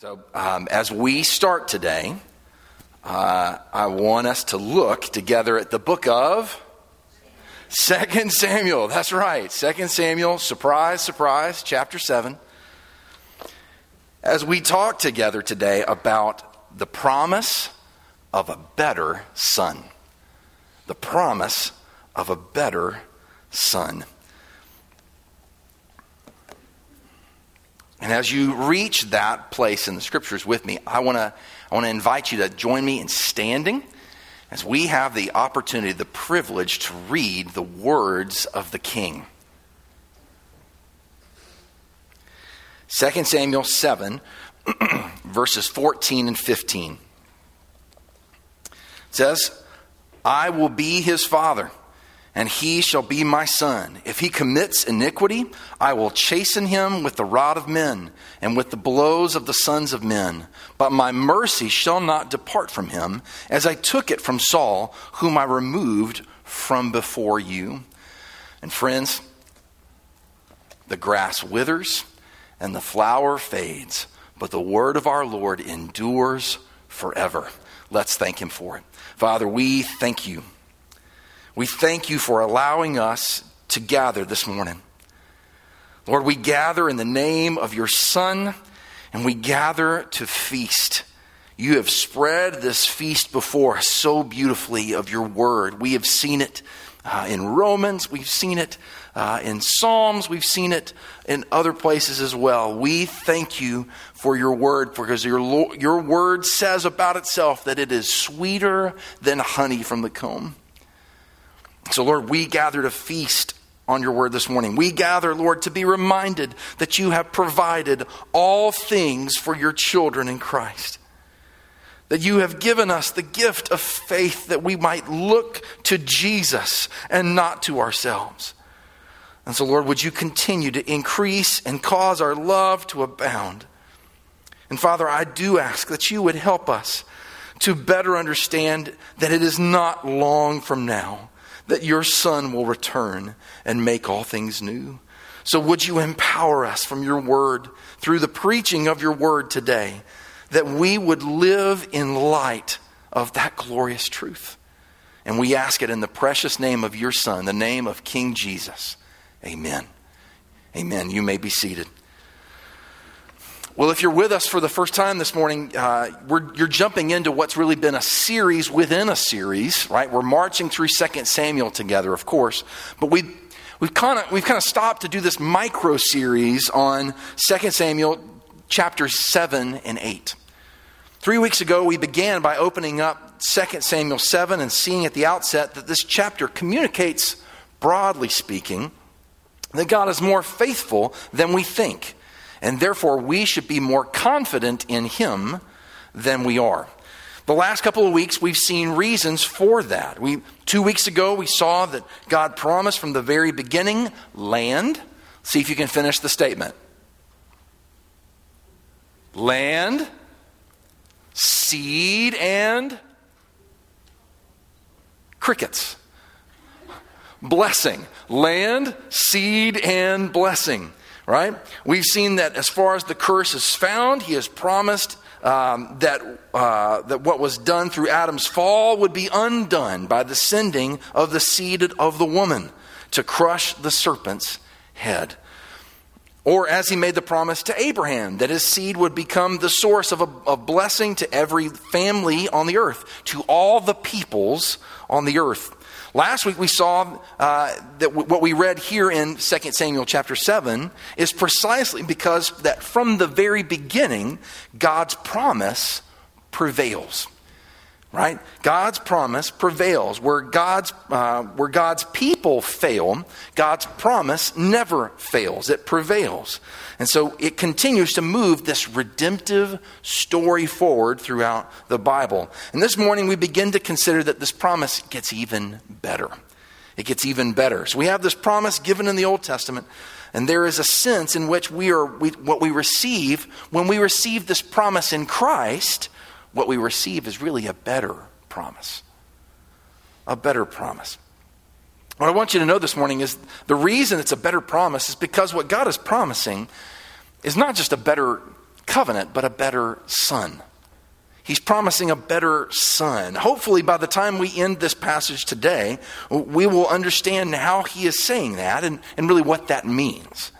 So, um, as we start today, uh, I want us to look together at the book of Second Samuel. That's right, Second Samuel. Surprise, surprise, chapter seven. As we talk together today about the promise of a better son, the promise of a better son. And as you reach that place in the scriptures with me, I want to I want to invite you to join me in standing as we have the opportunity, the privilege to read the words of the king. 2 Samuel 7, verses 14 and 15. It says, I will be his father and he shall be my son. If he commits iniquity, I will chasten him with the rod of men and with the blows of the sons of men. But my mercy shall not depart from him, as I took it from Saul, whom I removed from before you. And friends, the grass withers and the flower fades, but the word of our Lord endures forever. Let's thank him for it. Father, we thank you we thank you for allowing us to gather this morning. Lord, we gather in the name of your Son, and we gather to feast. You have spread this feast before us so beautifully of your word. We have seen it uh, in Romans, we've seen it uh, in Psalms, we've seen it in other places as well. We thank you for your word because your, your word says about itself that it is sweeter than honey from the comb. So, Lord, we gather to feast on your word this morning. We gather, Lord, to be reminded that you have provided all things for your children in Christ. That you have given us the gift of faith that we might look to Jesus and not to ourselves. And so, Lord, would you continue to increase and cause our love to abound? And Father, I do ask that you would help us to better understand that it is not long from now that your Son will return and make all things new. So, would you empower us from your word through the preaching of your word today that we would live in light of that glorious truth? And we ask it in the precious name of your Son, the name of King Jesus. Amen. Amen. You may be seated. Well, if you're with us for the first time this morning, uh, you're jumping into what's really been a series within a series, right? We're marching through 2 Samuel together, of course, but we, we've kind of we've kind of stopped to do this micro series on 2 Samuel chapters 7 and 8. Three weeks ago, we began by opening up 2 Samuel 7 and seeing at the outset that this chapter communicates, broadly speaking, that God is more faithful than we think and therefore we should be more confident in Him than we are. The last couple of weeks, we've seen reasons for that. We, two weeks ago, we saw that God promised from the very beginning land. See if you can finish the statement. Land, seed, and crickets. Blessing. Land, seed, and blessing right? We've seen that as far as the curse is found, he has promised um, that, uh, that what was done through Adam's fall would be undone by the sending of the seed of the woman to crush the serpent's head. Or as he made the promise to Abraham, that his seed would become the source of a of blessing to every family on the earth, to all the peoples on the earth. Last week we saw uh, that w- what we read here in 2 Samuel chapter 7 is precisely because that from the very beginning, God's promise prevails. Right? God's promise prevails. Where God's, uh, where God's people fail, God's promise never fails. It prevails. And so it continues to move this redemptive story forward throughout the Bible. And this morning we begin to consider that this promise gets even better. It gets even better. So we have this promise given in the Old Testament, and there is a sense in which we are we, what we receive when we receive this promise in Christ. What we receive is really a better promise. A better promise. What I want you to know this morning is the reason it's a better promise is because what God is promising is not just a better covenant, but a better son. He's promising a better son. Hopefully, by the time we end this passage today, we will understand how he is saying that and, and really what that means.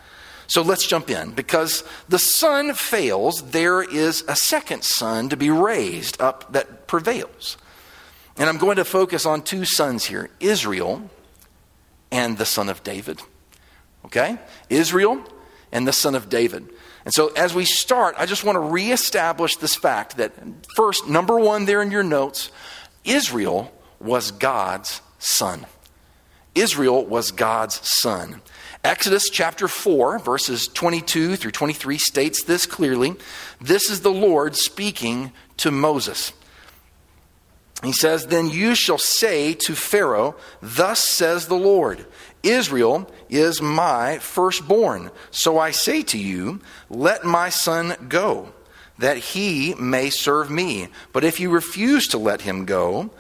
So let's jump in. Because the son fails, there is a second son to be raised up that prevails. And I'm going to focus on two sons here Israel and the son of David. Okay? Israel and the son of David. And so, as we start, I just want to reestablish this fact that first, number one, there in your notes, Israel was God's son. Israel was God's son. Exodus chapter 4, verses 22 through 23 states this clearly. This is the Lord speaking to Moses. He says, Then you shall say to Pharaoh, Thus says the Lord, Israel is my firstborn. So I say to you, Let my son go, that he may serve me. But if you refuse to let him go,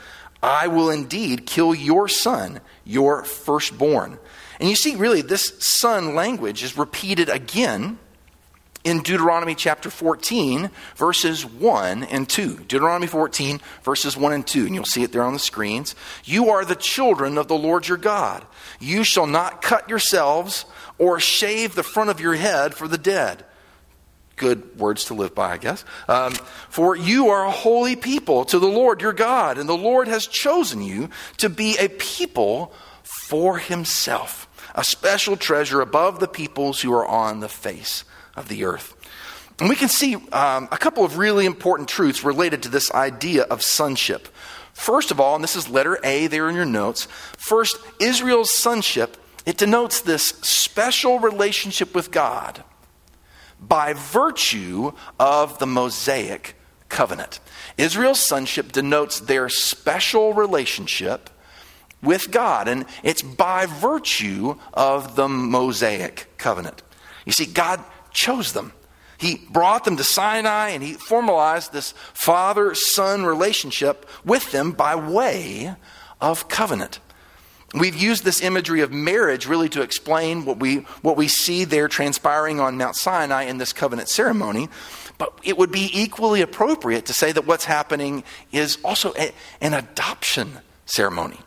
I will indeed kill your son, your firstborn. And you see, really, this son language is repeated again in Deuteronomy chapter 14, verses 1 and 2. Deuteronomy 14, verses 1 and 2. And you'll see it there on the screens. You are the children of the Lord your God. You shall not cut yourselves or shave the front of your head for the dead. Good words to live by, I guess. Um, for you are a holy people to the Lord your God, and the Lord has chosen you to be a people for himself, a special treasure above the peoples who are on the face of the earth. And we can see um, a couple of really important truths related to this idea of sonship. First of all, and this is letter A there in your notes, first, Israel's sonship, it denotes this special relationship with God by virtue of the Mosaic covenant. Israel's sonship denotes their special relationship with God, and it's by virtue of the Mosaic covenant. You see, God chose them. He brought them to Sinai and he formalized this father son relationship with them by way of covenant. We've used this imagery of marriage really to explain what we, what we see there transpiring on Mount Sinai in this covenant ceremony. But it would be equally appropriate to say that what's happening is also a, an adoption ceremony.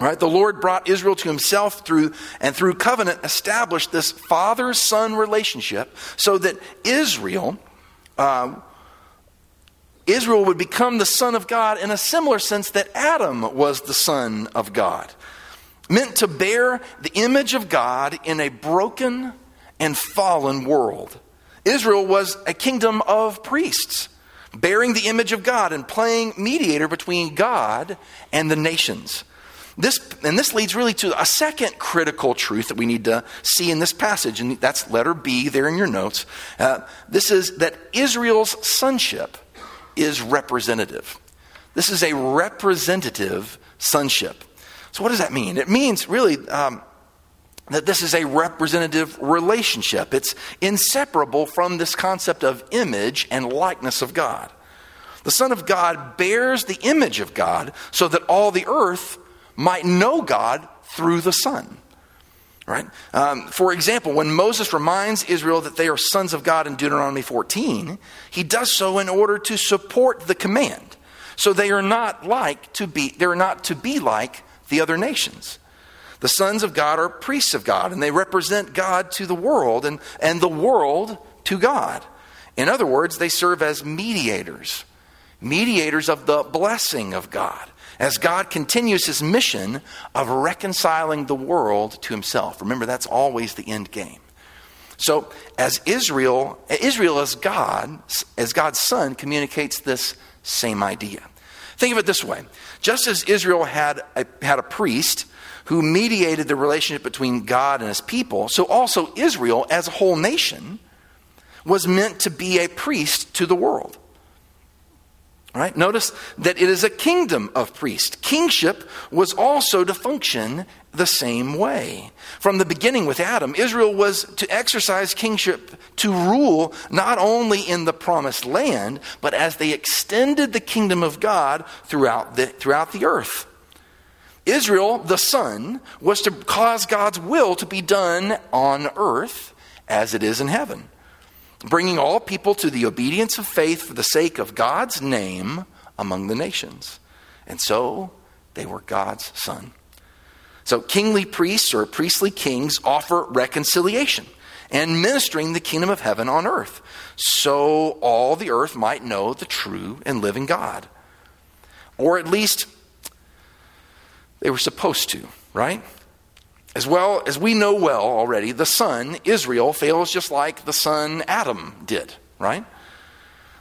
Right? The Lord brought Israel to himself through and through covenant established this father son relationship so that Israel uh, Israel would become the son of God in a similar sense that Adam was the son of God. Meant to bear the image of God in a broken and fallen world. Israel was a kingdom of priests, bearing the image of God and playing mediator between God and the nations. This, and this leads really to a second critical truth that we need to see in this passage, and that's letter B there in your notes. Uh, this is that Israel's sonship is representative. This is a representative sonship. So, what does that mean? It means really um, that this is a representative relationship. It's inseparable from this concept of image and likeness of God. The Son of God bears the image of God so that all the earth might know God through the Son. Right? Um, for example, when Moses reminds Israel that they are sons of God in Deuteronomy 14, he does so in order to support the command. So they are not like to be they are not to be like the other nations. The sons of God are priests of God, and they represent God to the world and, and the world to God. In other words, they serve as mediators, mediators of the blessing of God as God continues his mission of reconciling the world to himself. Remember, that's always the end game. So, as Israel, Israel as God, as God's son, communicates this same idea. Think of it this way: just as Israel had a, had a priest who mediated the relationship between God and his people, so also Israel, as a whole nation, was meant to be a priest to the world. Right? Notice that it is a kingdom of priests. Kingship was also to function the same way. From the beginning with Adam, Israel was to exercise kingship to rule not only in the promised land, but as they extended the kingdom of God throughout the, throughout the earth. Israel, the son, was to cause God's will to be done on earth as it is in heaven. Bringing all people to the obedience of faith for the sake of God's name among the nations. And so they were God's son. So, kingly priests or priestly kings offer reconciliation and ministering the kingdom of heaven on earth, so all the earth might know the true and living God. Or at least they were supposed to, right? As well as we know well already, the son, Israel, fails just like the son, Adam, did, right?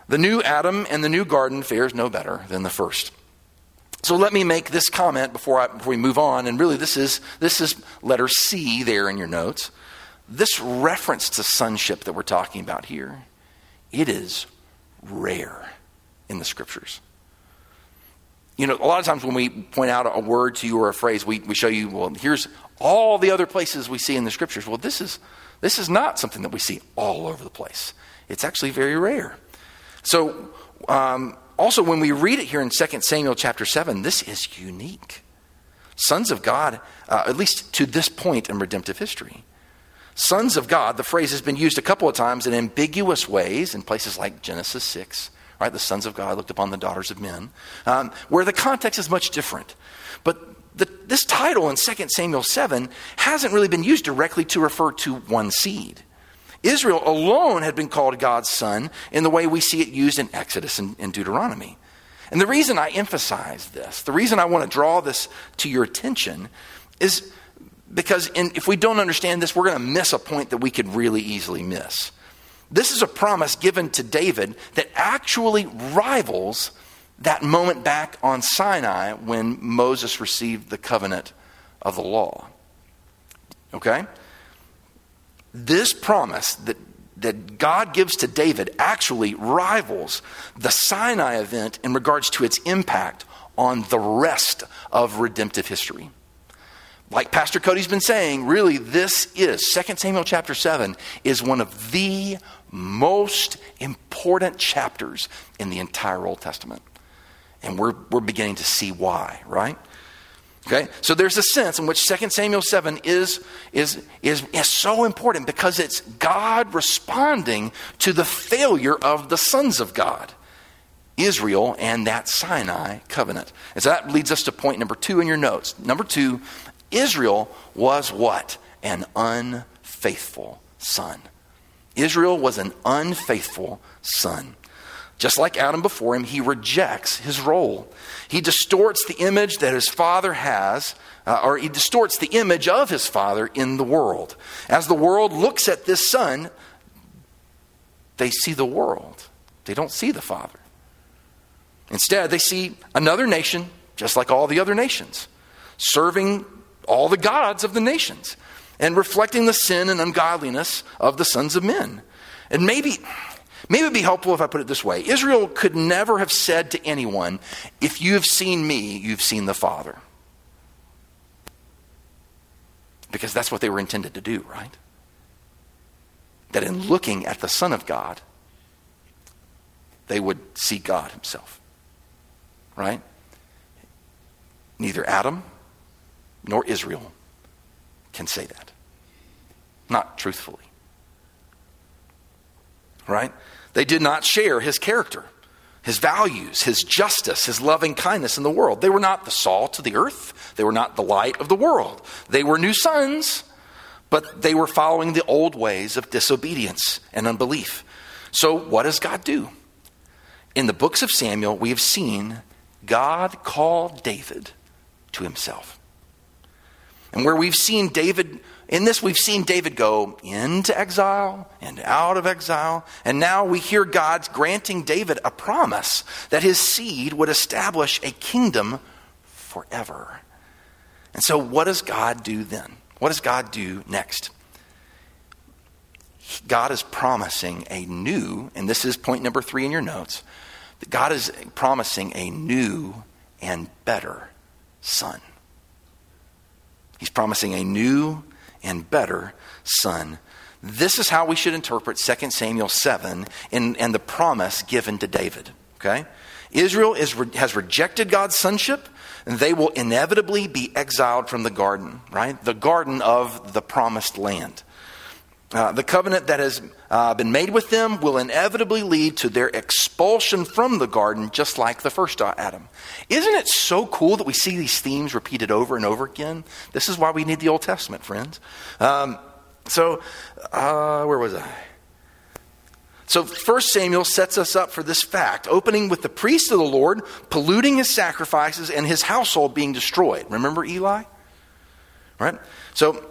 The new Adam and the new garden fares no better than the first. So let me make this comment before, I, before we move on, and really this is, this is letter C there in your notes. This reference to sonship that we're talking about here, it is rare in the scriptures. You know, a lot of times when we point out a word to you or a phrase, we, we show you, well, here's all the other places we see in the scriptures. Well, this is, this is not something that we see all over the place. It's actually very rare. So, um, also, when we read it here in 2 Samuel chapter 7, this is unique. Sons of God, uh, at least to this point in redemptive history. Sons of God, the phrase has been used a couple of times in ambiguous ways in places like Genesis 6, right? The sons of God looked upon the daughters of men, um, where the context is much different. But the, this title in 2 Samuel 7 hasn't really been used directly to refer to one seed. Israel alone had been called God's son in the way we see it used in Exodus and, and Deuteronomy. And the reason I emphasize this, the reason I want to draw this to your attention, is because in, if we don't understand this, we're going to miss a point that we could really easily miss. This is a promise given to David that actually rivals that moment back on Sinai when Moses received the covenant of the law. Okay? This promise that, that God gives to David actually rivals the Sinai event in regards to its impact on the rest of redemptive history. Like Pastor Cody's been saying, really, this is, 2 Samuel chapter 7 is one of the most important chapters in the entire Old Testament. And we're, we're beginning to see why, right? Okay? So there's a sense in which 2 Samuel 7 is, is, is, is so important because it's God responding to the failure of the sons of God, Israel, and that Sinai covenant. And so that leads us to point number two in your notes. Number two, Israel was what? An unfaithful son. Israel was an unfaithful son. Just like Adam before him, he rejects his role. He distorts the image that his father has, uh, or he distorts the image of his father in the world. As the world looks at this son, they see the world, they don't see the father. Instead, they see another nation, just like all the other nations, serving all the gods of the nations and reflecting the sin and ungodliness of the sons of men. And maybe Maybe it would be helpful if I put it this way Israel could never have said to anyone, If you have seen me, you've seen the Father. Because that's what they were intended to do, right? That in looking at the Son of God, they would see God Himself. Right? Neither Adam nor Israel can say that. Not truthfully. Right? They did not share his character, his values, his justice, his loving kindness in the world. They were not the salt of the earth, they were not the light of the world. They were new sons, but they were following the old ways of disobedience and unbelief. So, what does God do? In the books of Samuel, we have seen God call David to himself. And where we've seen David in this, we've seen David go into exile and out of exile. And now we hear God's granting David a promise that his seed would establish a kingdom forever. And so, what does God do then? What does God do next? God is promising a new, and this is point number three in your notes, that God is promising a new and better son. He's promising a new and better son. This is how we should interpret 2 Samuel 7 and, and the promise given to David. Okay? Israel is, has rejected God's sonship, and they will inevitably be exiled from the garden, right? The garden of the promised land. Uh, the covenant that has uh, been made with them will inevitably lead to their expulsion from the garden, just like the first Adam. Isn't it so cool that we see these themes repeated over and over again? This is why we need the Old Testament, friends. Um, so, uh, where was I? So, First Samuel sets us up for this fact, opening with the priest of the Lord polluting his sacrifices and his household being destroyed. Remember Eli? Right? So,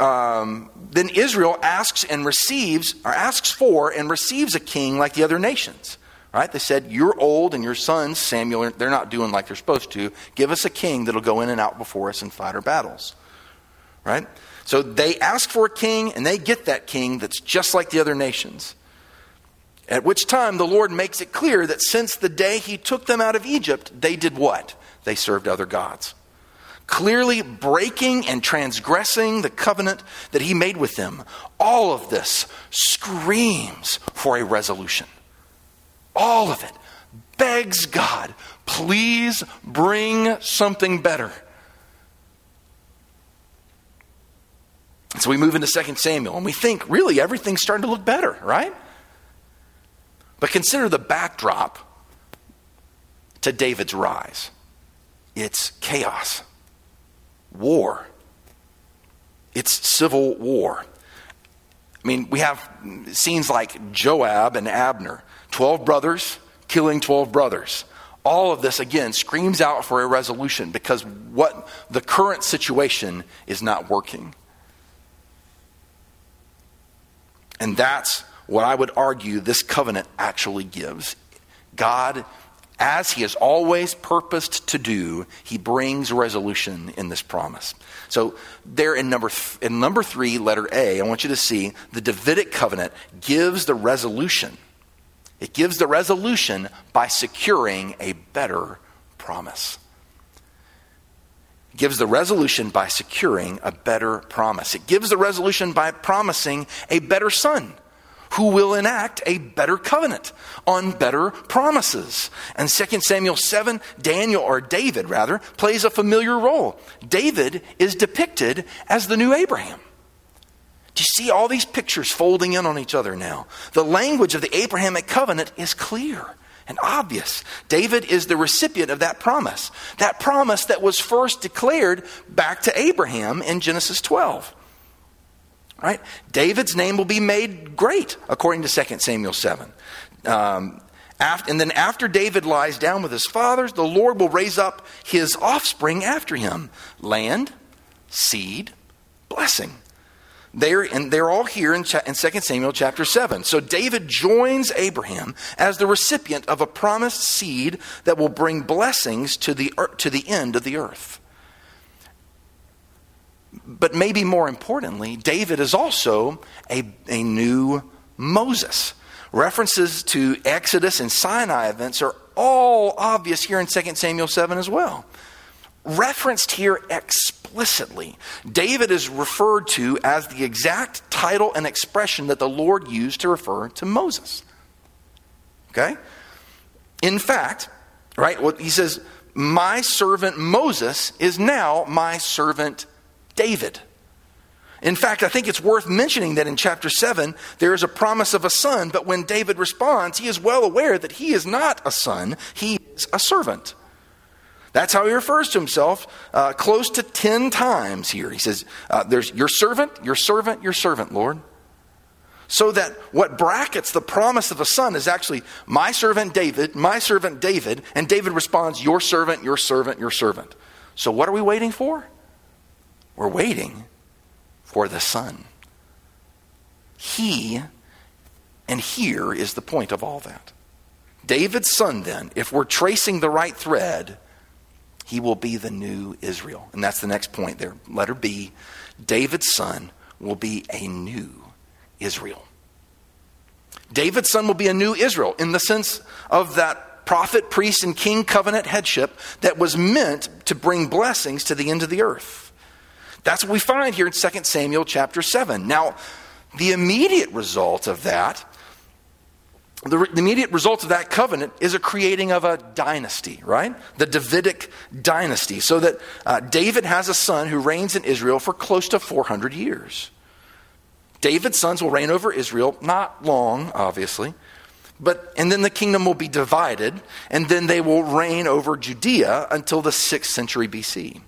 um, then Israel asks and receives, or asks for and receives a king like the other nations. Right? They said, You're old and your sons, Samuel, they're not doing like they're supposed to. Give us a king that'll go in and out before us and fight our battles. Right? So they ask for a king and they get that king that's just like the other nations. At which time the Lord makes it clear that since the day he took them out of Egypt, they did what? They served other gods clearly breaking and transgressing the covenant that he made with them. All of this screams for a resolution. All of it begs God, please bring something better. So we move into 2 Samuel and we think really everything's starting to look better, right? But consider the backdrop to David's rise it's chaos war. It's civil war. I mean, we have scenes like Joab and Abner, 12 brothers killing 12 brothers. All of this, again, screams out for a resolution because what the current situation is not working. And that's what I would argue this covenant actually gives. God as he has always purposed to do, he brings resolution in this promise. So, there in number, th- in number three, letter A, I want you to see the Davidic covenant gives the resolution. It gives the resolution by securing a better promise. It gives the resolution by securing a better promise. It gives the resolution by promising a better son who will enact a better covenant on better promises. And 2 Samuel 7, Daniel, or David rather, plays a familiar role. David is depicted as the new Abraham. Do you see all these pictures folding in on each other now? The language of the Abrahamic covenant is clear and obvious. David is the recipient of that promise. That promise that was first declared back to Abraham in Genesis 12. Right? David's name will be made great, according to 2 Samuel 7. Um, after, and then after David lies down with his fathers, the Lord will raise up his offspring after him land, seed, blessing. They're, and they're all here in, in 2 Samuel chapter 7. So David joins Abraham as the recipient of a promised seed that will bring blessings to the, to the end of the earth. But maybe more importantly, David is also a, a new Moses. References to Exodus and Sinai events are all obvious here in 2 Samuel 7 as well. Referenced here explicitly, David is referred to as the exact title and expression that the Lord used to refer to Moses. Okay? In fact, right, he says, My servant Moses is now my servant David. In fact, I think it's worth mentioning that in chapter 7, there is a promise of a son, but when David responds, he is well aware that he is not a son, he is a servant. That's how he refers to himself uh, close to 10 times here. He says, uh, There's your servant, your servant, your servant, Lord. So that what brackets the promise of a son is actually my servant David, my servant David, and David responds, Your servant, your servant, your servant. So what are we waiting for? We're waiting for the Son. He, and here is the point of all that. David's son, then, if we're tracing the right thread, he will be the new Israel. And that's the next point there. Letter B David's son will be a new Israel. David's son will be a new Israel in the sense of that prophet, priest, and king covenant headship that was meant to bring blessings to the end of the earth. That's what we find here in 2 Samuel chapter 7. Now, the immediate result of that, the, the immediate result of that covenant is a creating of a dynasty, right? The Davidic dynasty. So that uh, David has a son who reigns in Israel for close to 400 years. David's sons will reign over Israel, not long, obviously. But, and then the kingdom will be divided, and then they will reign over Judea until the 6th century BC.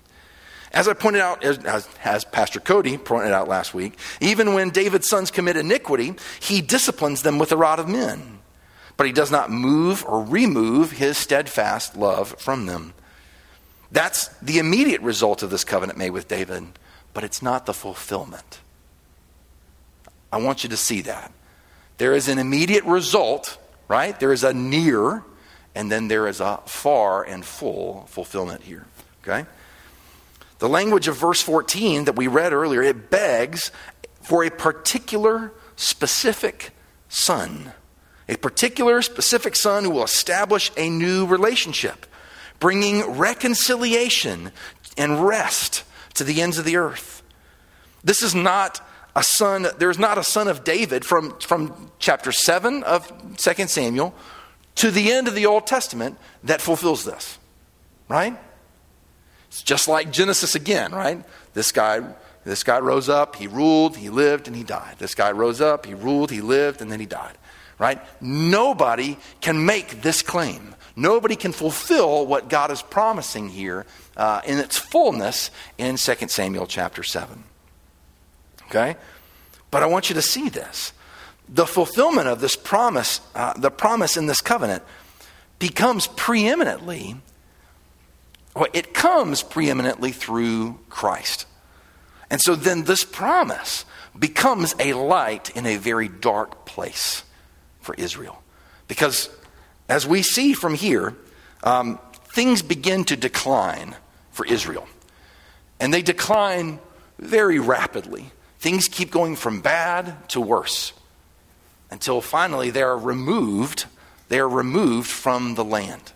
As I pointed out, as, as, Pastor Cody pointed out last week, even when David's sons commit iniquity, he disciplines them with the rod of men. But he does not move or remove his steadfast love from them. That's the immediate result of this covenant made with David, but it's not the fulfillment. I want you to see that. There is an immediate result, right? There is a near, and then there is a far and full fulfillment here. Okay? The language of verse 14 that we read earlier, it begs for a particular specific son. A particular specific son who will establish a new relationship, bringing reconciliation and rest to the ends of the earth. This is not a son, there's not a son of David from, from chapter 7 of 2 Samuel to the end of the Old Testament that fulfills this. Right? It's just like Genesis again, right? This guy, this guy rose up, he ruled, he lived, and he died. This guy rose up, he ruled, he lived, and then he died. Right? Nobody can make this claim. Nobody can fulfill what God is promising here uh, in its fullness in 2 Samuel chapter 7. Okay? But I want you to see this. The fulfillment of this promise, uh, the promise in this covenant, becomes preeminently it comes preeminently through Christ. And so then this promise becomes a light in a very dark place for Israel. Because as we see from here, um, things begin to decline for Israel. And they decline very rapidly. Things keep going from bad to worse until finally they are removed. They are removed from the land.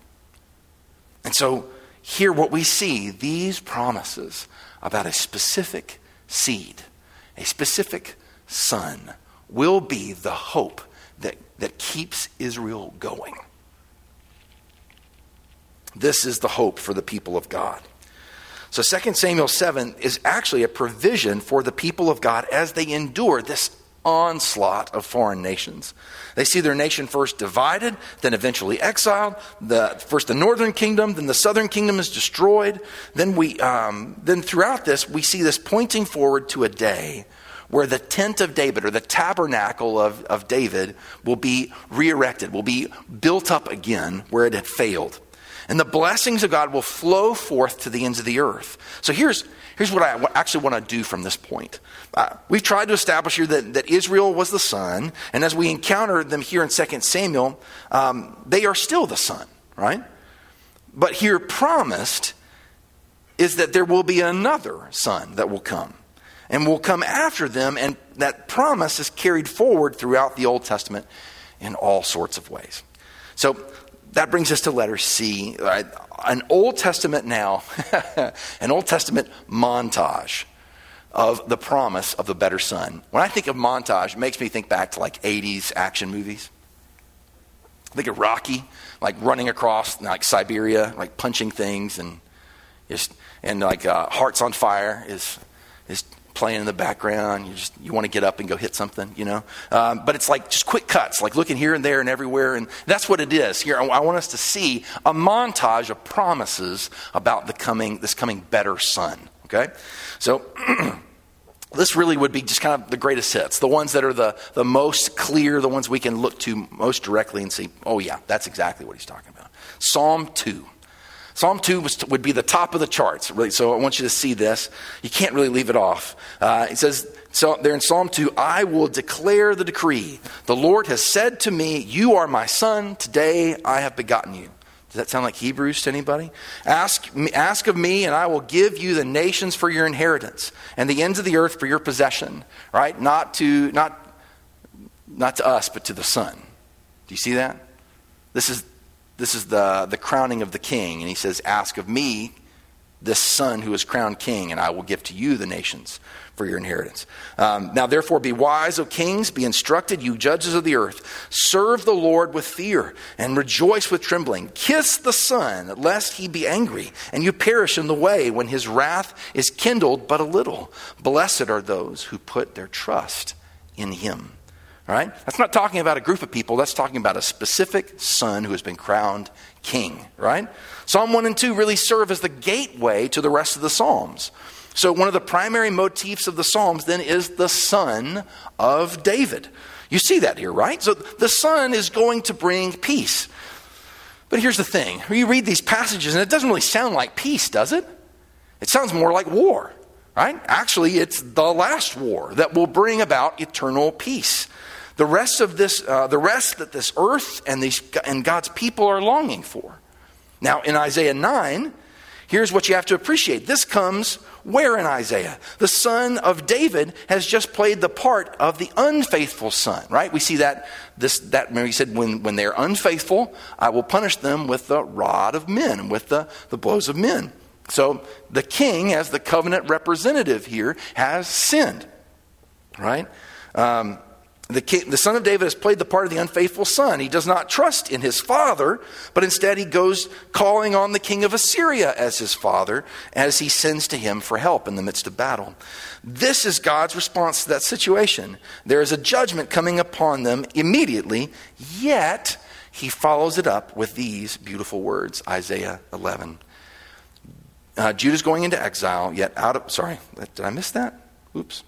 And so here what we see these promises about a specific seed, a specific son, will be the hope that, that keeps Israel going. This is the hope for the people of God. So 2 Samuel 7 is actually a provision for the people of God as they endure this onslaught of foreign nations. They see their nation first divided, then eventually exiled. The, first the northern kingdom, then the southern kingdom is destroyed. Then, we, um, then throughout this, we see this pointing forward to a day where the tent of David or the tabernacle of, of David will be re erected, will be built up again where it had failed. And the blessings of God will flow forth to the ends of the earth. So here's, here's what I actually want to do from this point. Uh, we've tried to establish here that, that Israel was the son, and as we encounter them here in 2 Samuel, um, they are still the son, right? But here promised is that there will be another son that will come and will come after them, and that promise is carried forward throughout the Old Testament in all sorts of ways. So that brings us to letter C, right? an Old Testament now, an Old Testament montage of the promise of the better son. When I think of montage, it makes me think back to like 80s action movies. I think of Rocky, like running across like Siberia, like punching things, and just and like uh, Hearts on Fire is is playing in the background. You just you want to get up and go hit something, you know. Um, but it's like just quick cuts, like looking here and there and everywhere, and that's what it is. Here, I want us to see a montage of promises about the coming this coming better son. Okay, so. this really would be just kind of the greatest hits, the ones that are the, the most clear, the ones we can look to most directly and see, oh, yeah, that's exactly what he's talking about. Psalm 2. Psalm 2 was, would be the top of the charts, really. So I want you to see this. You can't really leave it off. Uh, it says, so there in Psalm 2, I will declare the decree. The Lord has said to me, You are my son. Today I have begotten you. Does that sound like Hebrews to anybody? Ask, ask of me, and I will give you the nations for your inheritance and the ends of the earth for your possession. Right? Not to, not, not to us, but to the Son. Do you see that? This is, this is the, the crowning of the king. And he says, Ask of me, this son who is crowned king, and I will give to you the nations for your inheritance. Um, now, therefore, be wise, O kings, be instructed, you judges of the earth. Serve the Lord with fear and rejoice with trembling. Kiss the Son, lest he be angry, and you perish in the way when his wrath is kindled but a little. Blessed are those who put their trust in him. All right? That's not talking about a group of people, that's talking about a specific son who has been crowned king, right? Psalm 1 and 2 really serve as the gateway to the rest of the Psalms. So, one of the primary motifs of the Psalms then is the son of David. You see that here, right? So, the son is going to bring peace. But here's the thing you read these passages, and it doesn't really sound like peace, does it? It sounds more like war, right? Actually, it's the last war that will bring about eternal peace. The rest of this, uh, the rest that this earth and, these, and God's people are longing for. Now, in Isaiah 9, here's what you have to appreciate. This comes where in Isaiah? The son of David has just played the part of the unfaithful son, right? We see that this that he said, when, when they're unfaithful, I will punish them with the rod of men, with the, the blows of men. So the king, as the covenant representative here, has sinned, right? Um, the, king, the son of David has played the part of the unfaithful son. He does not trust in his father, but instead he goes calling on the king of Assyria as his father as he sends to him for help in the midst of battle. This is God's response to that situation. There is a judgment coming upon them immediately, yet he follows it up with these beautiful words Isaiah 11. Uh, Judah's going into exile, yet out of. Sorry, did I miss that? Oops.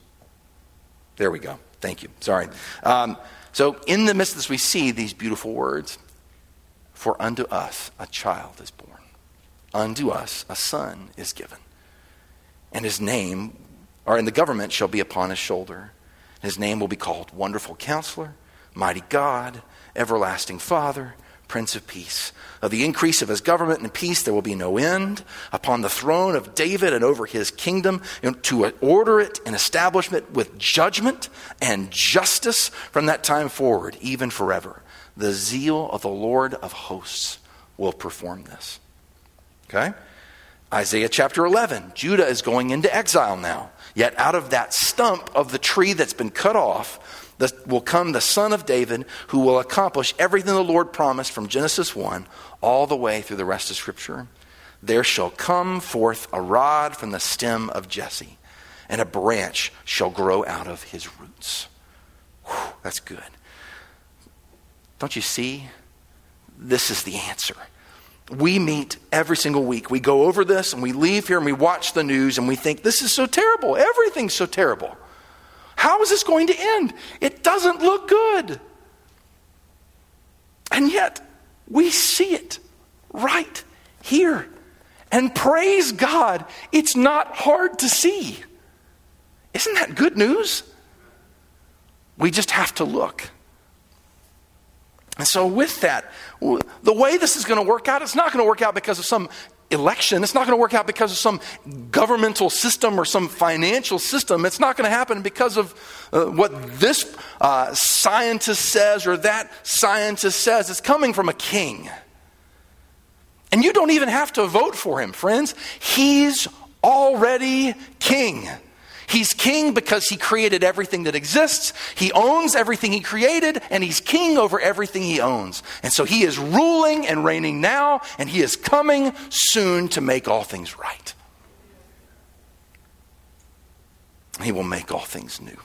There we go. Thank you. Sorry. Um, so, in the midst of this, we see these beautiful words For unto us a child is born, unto us a son is given, and his name, or in the government, shall be upon his shoulder. His name will be called Wonderful Counselor, Mighty God, Everlasting Father Prince of Peace. Of the increase of his government and peace there will be no end upon the throne of David and over his kingdom to order it and establish it with judgment and justice from that time forward, even forever. The zeal of the Lord of hosts will perform this. Okay? Isaiah chapter 11. Judah is going into exile now. Yet out of that stump of the tree that's been cut off, the, will come the Son of David who will accomplish everything the Lord promised from Genesis 1 all the way through the rest of Scripture. There shall come forth a rod from the stem of Jesse, and a branch shall grow out of his roots. Whew, that's good. Don't you see? This is the answer. We meet every single week. We go over this and we leave here and we watch the news and we think, this is so terrible. Everything's so terrible. How is this going to end? It doesn't look good. And yet, we see it right here. And praise God, it's not hard to see. Isn't that good news? We just have to look. And so, with that, the way this is going to work out, it's not going to work out because of some election. It's not going to work out because of some governmental system or some financial system. It's not going to happen because of uh, what this uh, scientist says or that scientist says. It's coming from a king. And you don't even have to vote for him, friends. He's already king. He's king because he created everything that exists. He owns everything he created, and he's king over everything he owns. And so he is ruling and reigning now, and he is coming soon to make all things right. He will make all things new.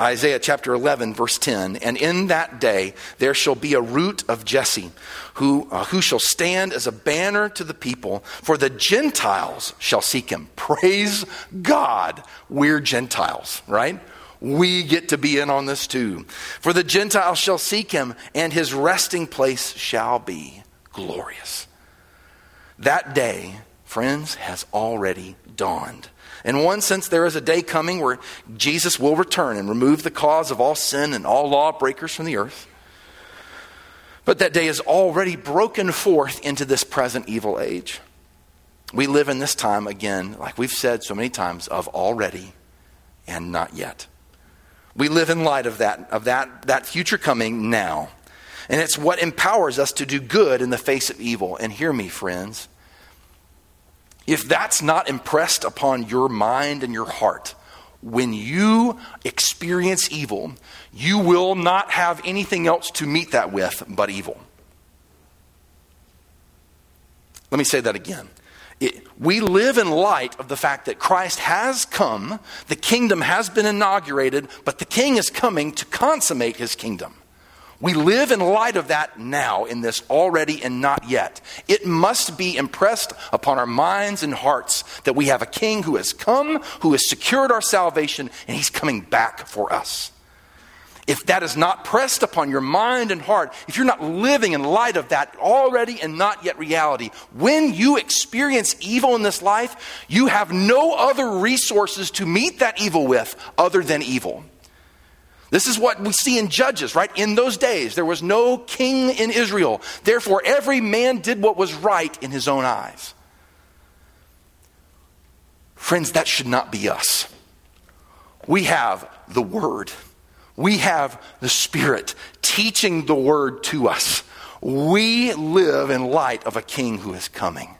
Isaiah chapter 11, verse 10. And in that day there shall be a root of Jesse, who, uh, who shall stand as a banner to the people, for the Gentiles shall seek him. Praise God, we're Gentiles, right? We get to be in on this too. For the Gentiles shall seek him, and his resting place shall be glorious. That day, friends, has already dawned. In one sense, there is a day coming where Jesus will return and remove the cause of all sin and all lawbreakers from the earth. But that day is already broken forth into this present evil age. We live in this time, again, like we've said so many times, of already and not yet. We live in light of that, of that, that future coming now. And it's what empowers us to do good in the face of evil. And hear me, friends. If that's not impressed upon your mind and your heart, when you experience evil, you will not have anything else to meet that with but evil. Let me say that again. It, we live in light of the fact that Christ has come, the kingdom has been inaugurated, but the king is coming to consummate his kingdom. We live in light of that now, in this already and not yet. It must be impressed upon our minds and hearts that we have a king who has come, who has secured our salvation, and he's coming back for us if that is not pressed upon your mind and heart, if you're not living in light of that already and not yet reality, when you experience evil in this life, you have no other resources to meet that evil with other than evil. This is what we see in Judges, right? In those days, there was no king in Israel. Therefore, every man did what was right in his own eyes. Friends, that should not be us. We have the Word. We have the Spirit teaching the Word to us. We live in light of a King who is coming.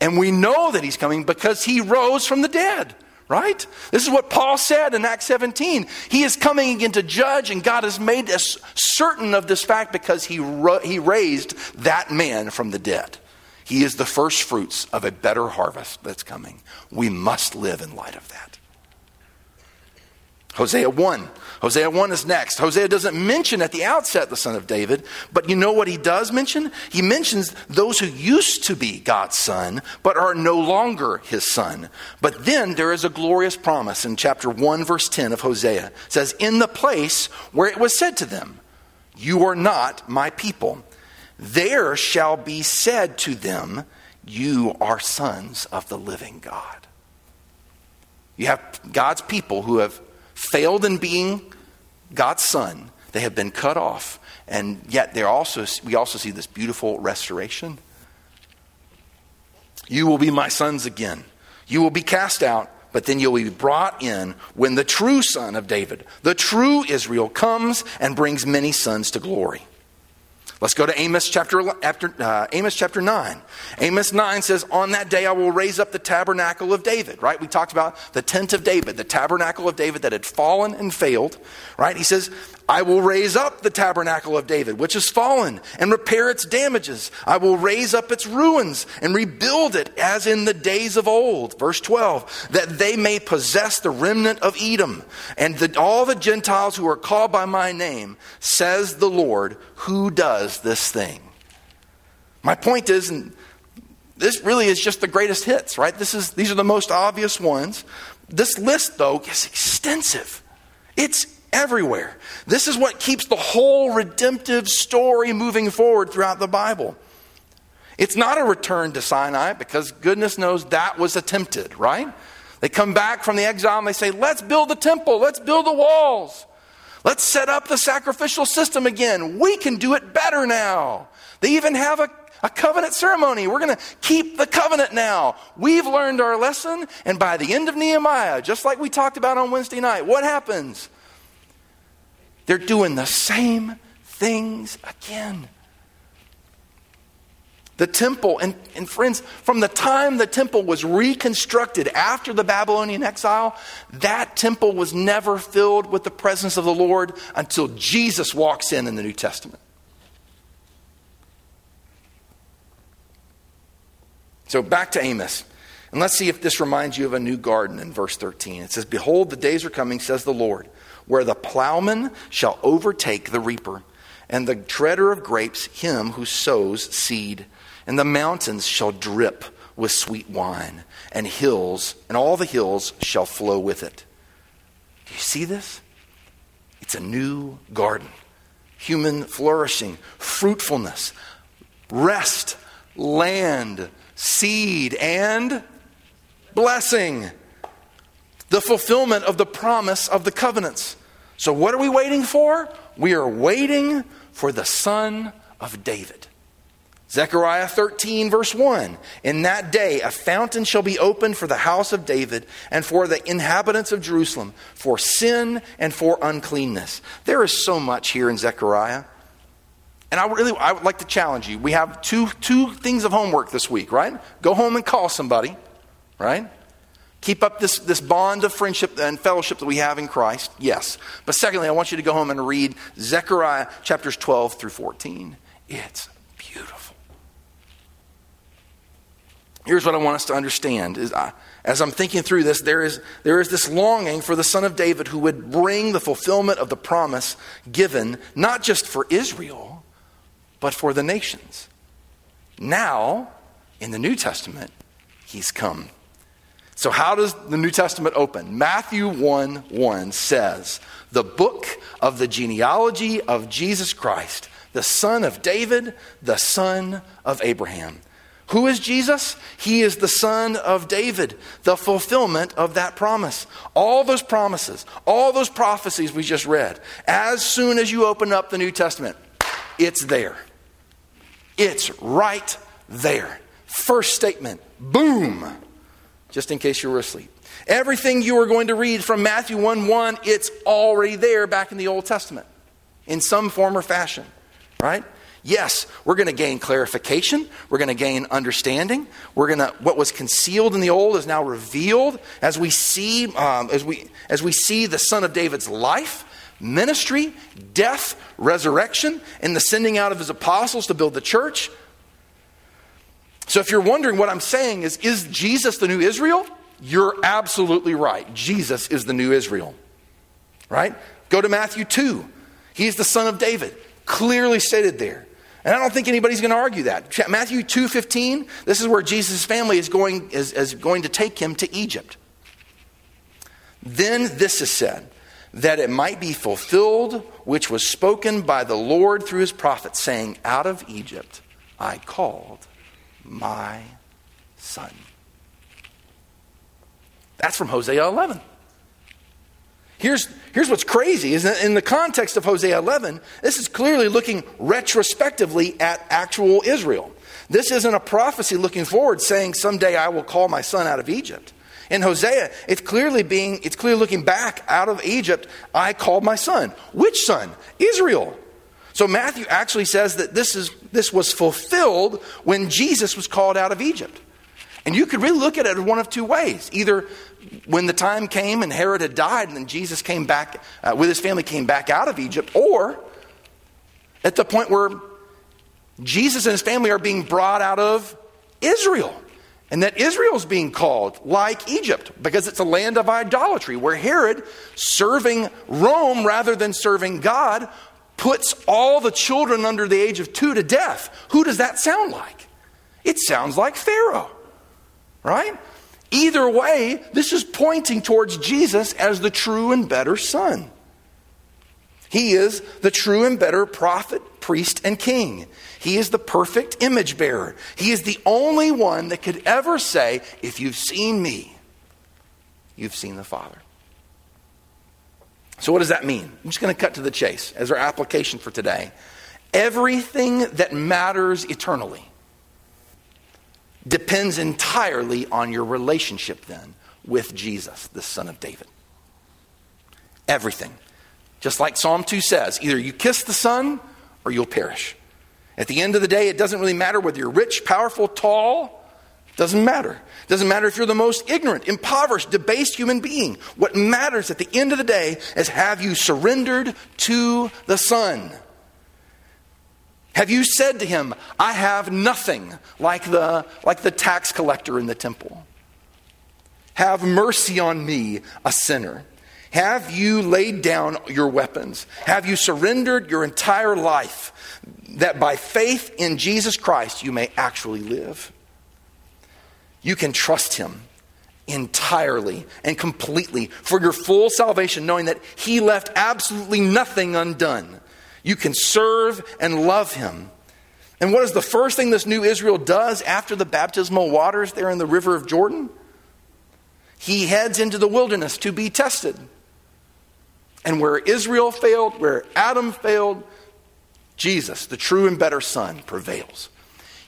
And we know that He's coming because He rose from the dead, right? This is what Paul said in Acts 17. He is coming again to judge, and God has made us certain of this fact because He, ro- he raised that man from the dead. He is the first fruits of a better harvest that's coming. We must live in light of that. Hosea 1 Hosea 1 is next. Hosea doesn't mention at the outset the son of David, but you know what he does mention? He mentions those who used to be God's son, but are no longer his son. But then there is a glorious promise in chapter 1, verse 10 of Hosea. It says, In the place where it was said to them, You are not my people, there shall be said to them, You are sons of the living God. You have God's people who have failed in being God's son. They have been cut off. And yet they're also, we also see this beautiful restoration. You will be my sons again. You will be cast out, but then you'll be brought in when the true son of David, the true Israel, comes and brings many sons to glory. Let's go to Amos chapter, after, uh, Amos chapter 9. Amos 9 says, On that day I will raise up the tabernacle of David, right? We talked about the tent of David, the tabernacle of David that had fallen and failed, right? He says, I will raise up the tabernacle of David, which has fallen, and repair its damages. I will raise up its ruins and rebuild it as in the days of old. Verse 12, that they may possess the remnant of Edom and all the Gentiles who are called by my name, says the Lord, who does this thing. My point is, and this really is just the greatest hits, right? This is, these are the most obvious ones. This list, though, is extensive. It's everywhere. This is what keeps the whole redemptive story moving forward throughout the Bible. It's not a return to Sinai because goodness knows that was attempted, right? They come back from the exile and they say, let's build the temple, let's build the walls, let's set up the sacrificial system again. We can do it better now. They even have a, a covenant ceremony. We're going to keep the covenant now. We've learned our lesson, and by the end of Nehemiah, just like we talked about on Wednesday night, what happens? They're doing the same things again. The temple, and, and friends, from the time the temple was reconstructed after the Babylonian exile, that temple was never filled with the presence of the Lord until Jesus walks in in the New Testament. So back to Amos. And let's see if this reminds you of a new garden in verse 13. It says, Behold, the days are coming, says the Lord where the plowman shall overtake the reaper, and the treader of grapes him who sows seed. And the mountains shall drip with sweet wine, and hills, and all the hills shall flow with it. Do you see this? It's a new garden. Human flourishing, fruitfulness, rest, land, seed, and blessing. The fulfillment of the promise of the covenants. So, what are we waiting for? We are waiting for the Son of David. Zechariah 13, verse 1. In that day, a fountain shall be opened for the house of David and for the inhabitants of Jerusalem, for sin and for uncleanness. There is so much here in Zechariah. And I really I would like to challenge you. We have two, two things of homework this week, right? Go home and call somebody, right? Keep up this, this bond of friendship and fellowship that we have in Christ, yes. But secondly, I want you to go home and read Zechariah chapters 12 through 14. It's beautiful. here's what I want us to understand is I, as I'm thinking through this, there is, there is this longing for the Son of David who would bring the fulfillment of the promise given, not just for Israel, but for the nations. Now, in the New Testament, he's come. So, how does the New Testament open? Matthew 1 1 says, The book of the genealogy of Jesus Christ, the son of David, the son of Abraham. Who is Jesus? He is the son of David, the fulfillment of that promise. All those promises, all those prophecies we just read, as soon as you open up the New Testament, it's there. It's right there. First statement, boom, just in case you were asleep. Everything you are going to read from Matthew 1 1, it's already there back in the Old Testament in some form or fashion, right? Yes, we're going to gain clarification. We're going to gain understanding. We're going to what was concealed in the old is now revealed as we see um, as we as we see the Son of David's life, ministry, death, resurrection, and the sending out of his apostles to build the church. So, if you're wondering what I'm saying is, is Jesus the new Israel? You're absolutely right. Jesus is the new Israel. Right? Go to Matthew 2. He's the son of David. Clearly stated there. And I don't think anybody's going to argue that. Matthew 2:15, this is where Jesus' family is going, is, is going to take him to Egypt. Then this is said, that it might be fulfilled which was spoken by the Lord through his prophet, saying, Out of Egypt I called my son. That's from Hosea 11. Here's, here's what's crazy is in the context of Hosea 11, this is clearly looking retrospectively at actual Israel. This isn't a prophecy looking forward saying, someday I will call my son out of Egypt. In Hosea, it's clearly being, it's clearly looking back out of Egypt, I called my son. Which son? Israel. So Matthew actually says that this, is, this was fulfilled when Jesus was called out of Egypt. And you could really look at it one of two ways. Either when the time came and Herod had died and then Jesus came back, uh, with his family came back out of Egypt, or at the point where Jesus and his family are being brought out of Israel. And that Israel's being called like Egypt because it's a land of idolatry where Herod, serving Rome rather than serving God, puts all the children under the age of two to death. Who does that sound like? It sounds like Pharaoh, right? Either way, this is pointing towards Jesus as the true and better Son. He is the true and better prophet, priest, and king. He is the perfect image bearer. He is the only one that could ever say, If you've seen me, you've seen the Father. So, what does that mean? I'm just going to cut to the chase as our application for today. Everything that matters eternally depends entirely on your relationship then with Jesus, the Son of David. Everything. Just like Psalm 2 says either you kiss the Son or you'll perish. At the end of the day, it doesn't really matter whether you're rich, powerful, tall. Doesn't matter. Doesn't matter if you're the most ignorant, impoverished, debased human being. What matters at the end of the day is have you surrendered to the Son? Have you said to him, I have nothing like the, like the tax collector in the temple? Have mercy on me, a sinner. Have you laid down your weapons? Have you surrendered your entire life that by faith in Jesus Christ you may actually live? You can trust Him entirely and completely for your full salvation, knowing that He left absolutely nothing undone. You can serve and love Him. And what is the first thing this new Israel does after the baptismal waters there in the river of Jordan? He heads into the wilderness to be tested. And where Israel failed, where Adam failed, Jesus, the true and better Son, prevails.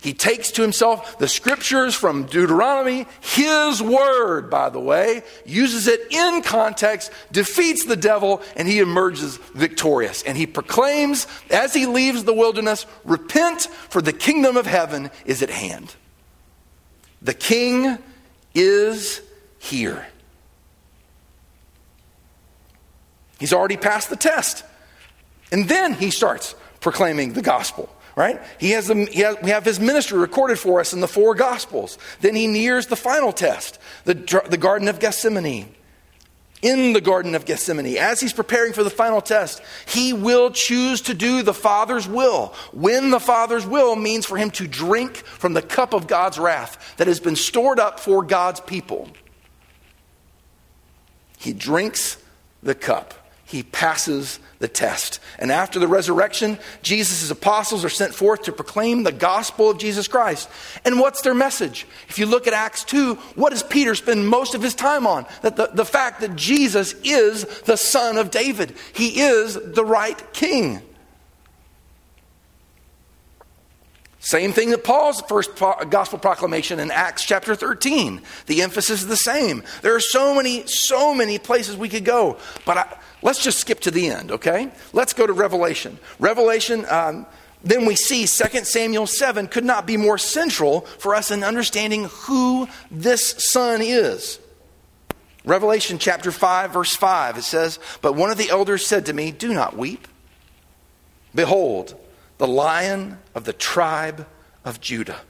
He takes to himself the scriptures from Deuteronomy, his word, by the way, uses it in context, defeats the devil, and he emerges victorious. And he proclaims, as he leaves the wilderness, Repent, for the kingdom of heaven is at hand. The king is here. He's already passed the test. And then he starts proclaiming the gospel. Right? He has, the, he has, we have his ministry recorded for us in the four Gospels. Then he nears the final test, the, the Garden of Gethsemane. In the Garden of Gethsemane, as he's preparing for the final test, he will choose to do the Father's will. When the Father's will means for him to drink from the cup of God's wrath that has been stored up for God's people. He drinks the cup he passes the test. And after the resurrection, Jesus' apostles are sent forth to proclaim the gospel of Jesus Christ. And what's their message? If you look at Acts 2, what does Peter spend most of his time on? That the, the fact that Jesus is the son of David, he is the right king. Same thing that Paul's first gospel proclamation in Acts chapter 13. The emphasis is the same. There are so many, so many places we could go. But I, let's just skip to the end, okay? Let's go to Revelation. Revelation, um, then we see 2 Samuel 7 could not be more central for us in understanding who this son is. Revelation chapter 5, verse 5, it says, But one of the elders said to me, Do not weep. Behold, the lion of the tribe of Judah,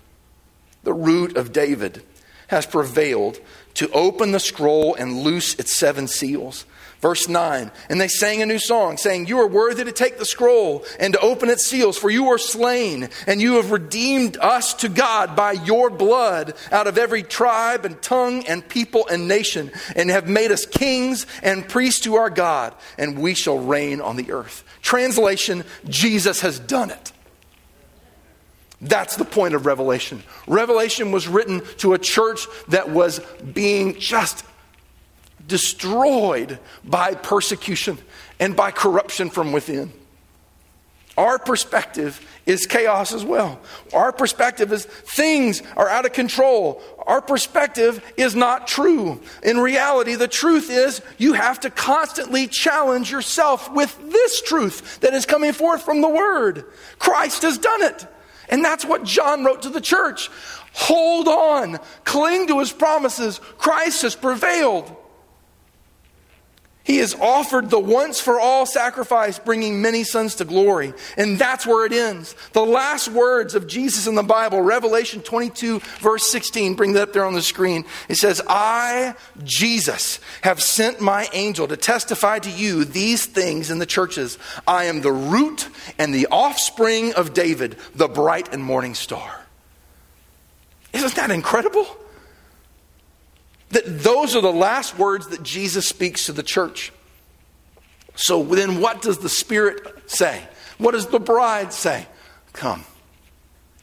the root of David, has prevailed to open the scroll and loose its seven seals. Verse 9, and they sang a new song, saying, You are worthy to take the scroll and to open its seals, for you are slain, and you have redeemed us to God by your blood out of every tribe and tongue and people and nation, and have made us kings and priests to our God, and we shall reign on the earth. Translation Jesus has done it. That's the point of Revelation. Revelation was written to a church that was being just destroyed by persecution and by corruption from within. Our perspective is chaos as well. Our perspective is things are out of control. Our perspective is not true. In reality, the truth is you have to constantly challenge yourself with this truth that is coming forth from the Word. Christ has done it. And that's what John wrote to the church. Hold on, cling to his promises. Christ has prevailed. He has offered the once for all sacrifice, bringing many sons to glory. And that's where it ends. The last words of Jesus in the Bible, Revelation 22, verse 16, bring that up there on the screen. It says, I, Jesus, have sent my angel to testify to you these things in the churches. I am the root and the offspring of David, the bright and morning star. Isn't that incredible? That those are the last words that Jesus speaks to the church. So then, what does the Spirit say? What does the bride say? Come.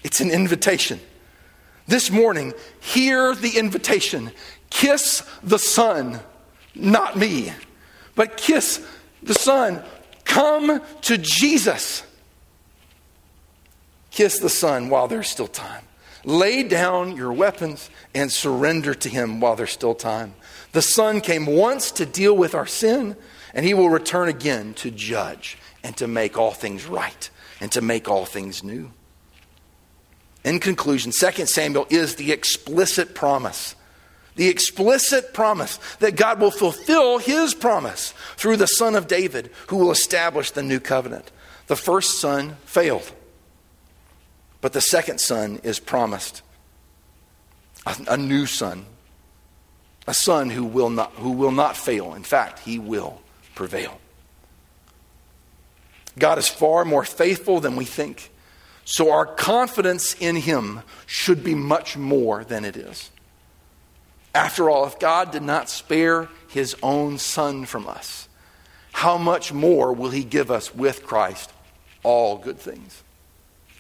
It's an invitation. This morning, hear the invitation. Kiss the Son, not me, but kiss the Son. Come to Jesus. Kiss the Son while there's still time. Lay down your weapons and surrender to Him while there's still time. The Son came once to deal with our sin, and He will return again to judge and to make all things right and to make all things new. In conclusion, 2 Samuel is the explicit promise. The explicit promise that God will fulfill his promise through the Son of David who will establish the new covenant. The first son failed. But the second son is promised a, a new son, a son who will, not, who will not fail. In fact, he will prevail. God is far more faithful than we think. So our confidence in him should be much more than it is. After all, if God did not spare his own son from us, how much more will he give us with Christ all good things?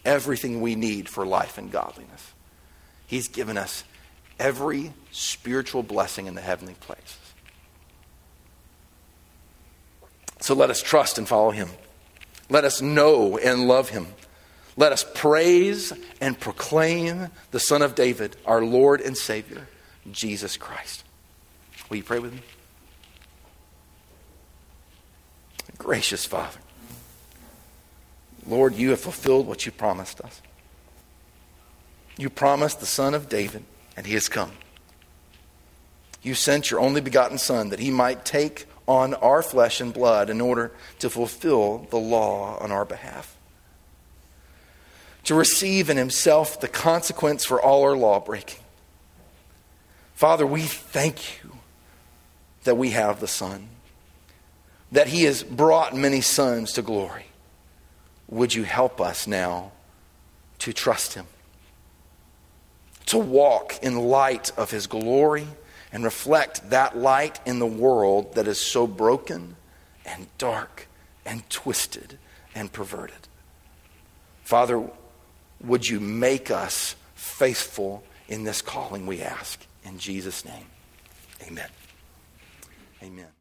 Everything we need for life and godliness. He's given us every spiritual blessing in the heavenly places. So let us trust and follow him. Let us know and love him. Let us praise and proclaim the Son of David, our Lord and Savior, Jesus Christ. Will you pray with me? Gracious Father. Lord, you have fulfilled what you promised us. You promised the Son of David, and he has come. You sent your only begotten Son that he might take on our flesh and blood in order to fulfill the law on our behalf. to receive in himself the consequence for all our law breaking. Father, we thank you that we have the Son, that he has brought many sons to glory. Would you help us now to trust him, to walk in light of his glory and reflect that light in the world that is so broken and dark and twisted and perverted? Father, would you make us faithful in this calling we ask? In Jesus' name, amen. Amen.